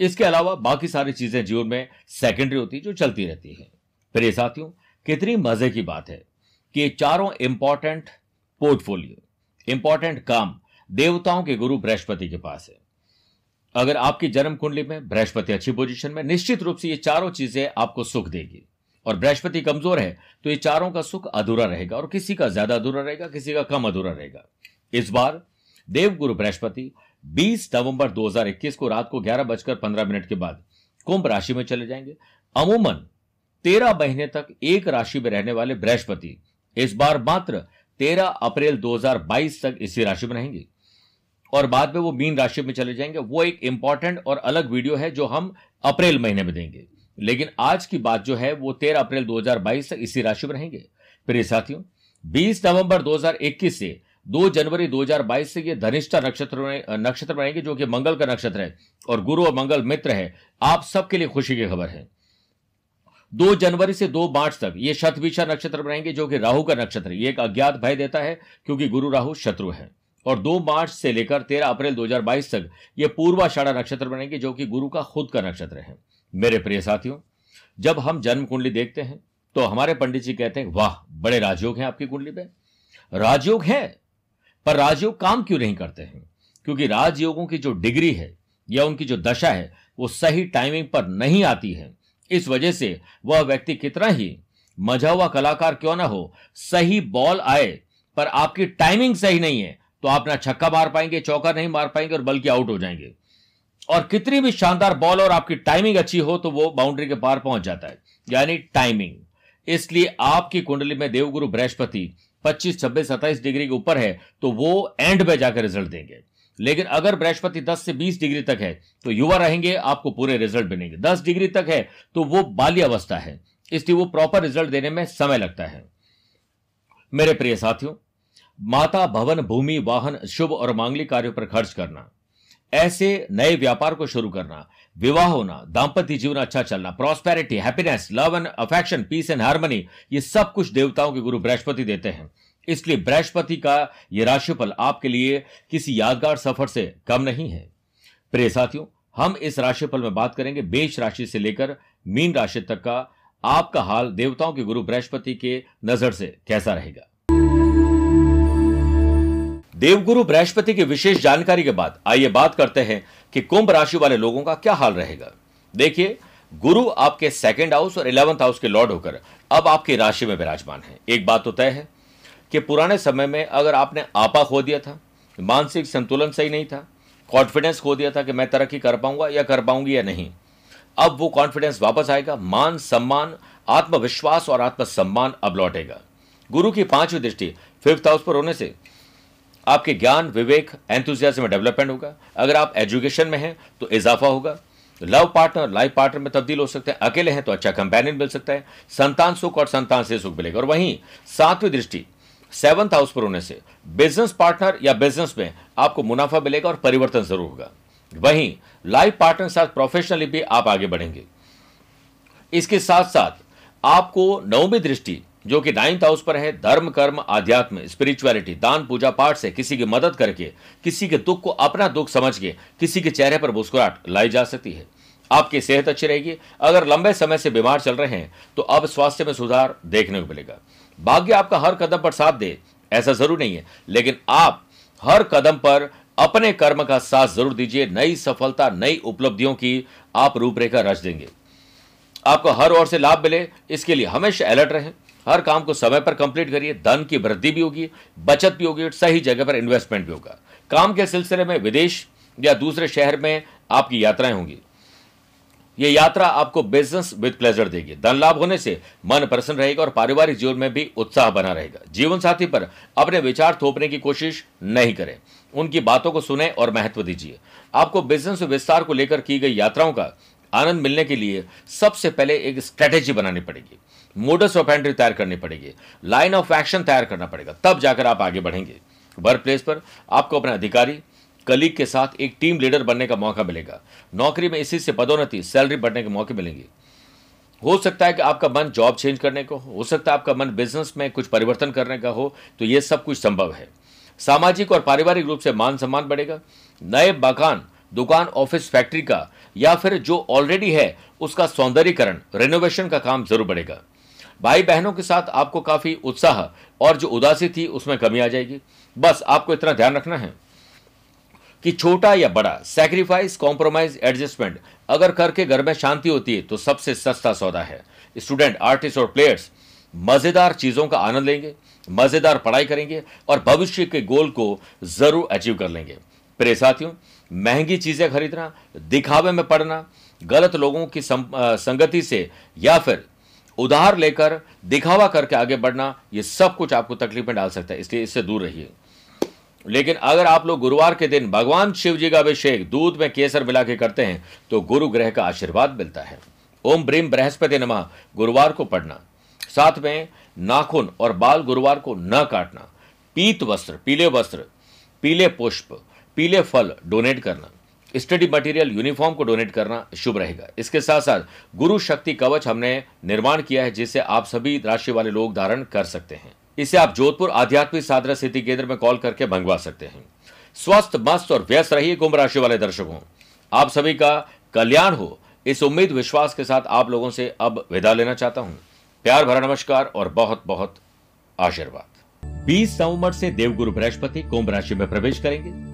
इसके अलावा बाकी सारी चीज़ें जीवन में सेकेंडरी होती जो चलती रहती है। प्रिय साथियों, कितनी मज़े की बात है कि चारों इंपॉर्टेंट पोर्टफोलियो इंपॉर्टेंट काम देवताओं के गुरु बृहस्पति के पास है। अगर आपकी जन्म कुंडली में बृहस्पति अच्छी पोजीशन में, निश्चित रूप से ये चारों चीज़ें आपको सुख देगी। और बृहस्पति कमज़ोर है तो ये चारों का सुख अधूरा रहेगा और किसी का ज़्यादा अधूरा रहेगा, किसी का कम अधूरा रहेगा। इस बार देवगुरु बृहस्पति 20 नवंबर 2021 को रात को ग्यारह बजकर पंद्रह मिनट के बाद कुंभ राशि में चले जाएँगे। अमूमन तेरह महीने तक एक राशि में रहने वाले बृहस्पति इस बार मात्र तेरह अप्रैल 2022 तक इसी राशि में रहेंगे। और बाद में वो मीन राशि में चले जाएँगे। वो एक इंपॉर्टेंट और अलग वीडियो है जो हम अप्रैल महीने में देंगे। लेकिन आज की बात जो है, वो तेरह अप्रैल 2022 तक इसी राशि में रहेंगे। प्रिय साथियों 20 नवंबर 2021 से 2 जनवरी 2022 से ये धनिष्ठा नक्षत्र नक्षत्र बनेंगे जो कि मंगल का नक्षत्र है और गुरु और मंगल मित्र है। आप सबके लिए खुशी की खबर है। दो जनवरी से दो मार्च तक ये शतभिषा नक्षत्र बनाएँगे जो कि राहु का नक्षत्र है। ये एक अज्ञात भय देता है, क्योंकि गुरु राहु शत्रु है। और दो मार्च से लेकर तेरह अप्रैल 2022 तक ये पूर्वाषाढ़ा नक्षत्र बनेंगे जो कि गुरु का खुद का नक्षत्र है। मेरे प्रिय साथियों, जब हम जन्म कुंडली देखते हैं तो हमारे पंडित जी कहते हैं, वाह, बड़े राजयोग हैं आपकी कुंडली में। राजयोग है पर राजयोग काम क्यों नहीं करते हैं? क्योंकि राजयोगों की जो डिग्री है या उनकी जो दशा है, वो सही टाइमिंग पर नहीं आती है। इस वजह से वह व्यक्ति कितना ही मज़ा हुआ कलाकार क्यों ना हो, सही बॉल आए, पर आपकी टाइमिंग सही नहीं है तो आप ना छक्का मार पाएँगे, चौका नहीं मार पाएँगे और बल्कि आउट हो जाएँगे। और कितनी भी शानदार बॉल और आपकी टाइमिंग अच्छी हो तो वो बाउंड्री के पार पहुँच जाता है। यानी टाइमिंग इसलिए आपकी कुंडली में देवगुरु बृहस्पति 25, 26, 27 डिग्री के ऊपर है तो वो एंड में जाकर रिज़ल्ट देंगे। लेकिन अगर बृहस्पति 10 से 20 डिग्री तक है तो युवा रहेंगे आपको पूरे रिज़ल्ट मिलेंगे। 10 डिग्री तक है तो वो बाल्य अवस्था है। इसलिए वो प्रॉपर रिज़ल्ट देने में समय लगता है। मेरे प्रिय साथियों माता भवन भूमि वाहन शुभ और मांगलिक कार्यों पर खर्च करना ऐसे नए व्यापार को शुरू करना विवाह होना दाम्पत्य जीवन अच्छा चलना prosperity happiness love and affection peace and harmony ये सब कुछ देवताओं के गुरु बृहस्पति देते हैं। इसलिए बृहस्पति का यह राशिफल आपके लिए किसी यादगार सफ़र से कम नहीं है। प्रिय साथियों, हम इस राशिफल में बात करेंगे बेश राशि से लेकर मीन राशि तक का। आपका हाल देवताओं के गुरु बृहस्पति के नज़र से कैसा रहेगा? देवगुरु बृहस्पति की विशेष जानकारी के बाद आइए बात करते हैं कि कुंभ राशि वाले लोगों का क्या हाल रहेगा। देखिए, गुरु आपके सेकंड हाउस और इलेवंथ हाउस के लॉर्ड होकर अब आपकी राशि में विराजमान है। एक बात तो तय है कि पुराने समय में अगर आपने आपा खो दिया था, मानसिक संतुलन सही नहीं था कॉन्फिडेंस खो दिया था कि मैं तरक्की कर पाऊँगा या कर पाऊँगी या नहीं, अब वो कॉन्फिडेंस वापस आएगा, मान सम्मान, आत्मविश्वास और आत्मसम्मान अब लौटेगा। गुरु की पांचवी दृष्टि फिफ्थ हाउस पर होने से आपके ज्ञान, विवेक एंथुजियाज्म में डेवलपमेंट होगा। अगर आप एजुकेशन में हैं तो इजाफा होगा। लव पार्टनर लाइफ पार्टनर में तब्दील हो सकते हैं। अकेले हैं तो अच्छा कंपेनियन मिल सकता है। संतान सुख और संतान से सुख मिलेगा। और वहीं सातवीं दृष्टि सेवंथ हाउस पर होने से बिज़नेस पार्टनर या बिज़नेस में आपको मुनाफा मिलेगा और परिवर्तन ज़रूर होगा। वहीं लाइफ पार्टनर के साथ प्रोफेशनली भी आप आगे बढ़ेंगे। इसके साथ साथ आपको नौवीं दृष्टि जो कि नाइन्थ हाउस पर है, धर्म, कर्म, आध्यात्म स्पिरिचुअलिटी दान, पूजा पाठ से किसी की मदद करके, किसी के दुख को अपना दुख समझ के, किसी के चेहरे पर मुस्कुराहट लाई जा सकती है। आपकी सेहत अच्छी रहेगी। अगर लंबे समय से बीमार चल रहे हैं तो अब स्वास्थ्य में सुधार देखने को मिलेगा। भाग्य आपका हर कदम पर साथ दे, ऐसा ज़रूर नहीं है। लेकिन आप हर कदम पर अपने कर्म का साथ ज़रूर दीजिए। नई सफलता, नई उपलब्धियों की आप रूपरेखा रच देंगे। आपको हर ओर से लाभ मिले, इसके लिए हमेशा अलर्ट रहें। हर काम को समय पर कंप्लीट करिए, धन की वृद्धि भी होगी, बचत भी होगी सही जगह पर इन्वेस्टमेंट भी होगा। काम के सिलसिले में विदेश या दूसरे शहर में आपकी यात्राएँ होंगी। यह यात्रा आपको बिज़नेस विद प्लेजर देगी। धन लाभ होने से मन प्रसन्न रहेगा और पारिवारिक जीवन में भी उत्साह बना रहेगा। जीवन साथी पर अपने विचार थोपने की कोशिश नहीं करें। उनकी बातों को सुने और महत्व दीजिए। आपको बिज़नेस विस्तार को लेकर की गई यात्राओं का आनंद मिलने के लिए सबसे पहले एक स्ट्रेटेजी बनानी पड़ेगी। मोडस ऑफ़ एंट्री तैयार करनी पड़ेगी। लाइन ऑफ़ एक्शन तैयार करना पड़ेगा। तब जाकर आप आगे बढ़ेंगे। वर्क प्लेस पर आपको अपने अधिकारी कलीग के साथ एक टीम लीडर बनने का मौका मिलेगा। नौकरी में इसी से पदोन्नति सैलरी बढ़ने के मौके मिलेंगे। हो सकता है कि आपका मन जॉब चेंज करने को हो। सकता है आपका मन बिज़नेस में कुछ परिवर्तन करने का हो। तो यह सब कुछ संभव है। सामाजिक और पारिवारिक रूप से मान सम्मान बढ़ेगा। नए मकान दुकान, ऑफ़िस, फैक्ट्री का, या फिर जो ऑलरेडी है, उसका सौंदर्यकरण रेनोवेशन का काम ज़रूर बढ़ेगा। भाई बहनों के साथ आपको काफ़ी उत्साह और जो उदासी थी, उसमें कमी आ जाएगी। बस आपको इतना ध्यान रखना है कि छोटा या बड़ा सैक्रिफाइस कॉम्प्रोमाइज एडजस्टमेंट अगर करके घर में शांति होती है तो सबसे सस्ता सौदा है। स्टूडेंट आर्टिस्ट और प्लेयर्स मज़ेदार चीज़ों का आनंद लेंगे, मज़ेदार पढ़ाई करेंगे और भविष्य के गोल को ज़रूर अचीव कर लेंगे। प्रिय साथियों, महँगी चीज़ें खरीदना, दिखावे में पड़ना, गलत लोगों की संगति से या फिर उधार लेकर दिखावा करके आगे बढ़ना, ये सब कुछ आपको तकलीफ़ में डाल सकता है, इसलिए इससे दूर रहिए। लेकिन अगर आप लोग गुरुवार के दिन भगवान शिव जी का अभिषेक दूध में केसर मिला के करते हैं तो गुरु ग्रह का आशीर्वाद मिलता है। ओम ब्रीम बृहस्पति नमा, गुरुवार को पढ़ना। साथ में नाखून और बाल गुरुवार को न काटना। पीत वस्त्र, पीले वस्त्र, पीले पुष्प पीले फल डोनेट करना, स्टडी मटेरियल यूनिफॉर्म को डोनेट करना शुभ रहेगा। इसके साथ साथ गुरु शक्ति कवच हमने निर्माण किया है, जिसे आप सभी राशि वाले लोग धारण कर सकते हैं। इसे आप जोधपुर आध्यात्मिक साधना स्थिति केंद्र में कॉल करके मंगवा सकते हैं। स्वस्थ, मस्त और व्यस्त रहिए कुंभ राशि वाले दर्शकों। आप सभी का कल्याण हो, इस उम्मीद विश्वास के साथ आप लोगों से अब विदा लेना चाहता हूँ। प्यार भरा नमस्कार और बहुत बहुत आशीर्वाद। 20 नवंबर से देवगुरु बृहस्पति कुंभ राशि में प्रवेश करेंगे।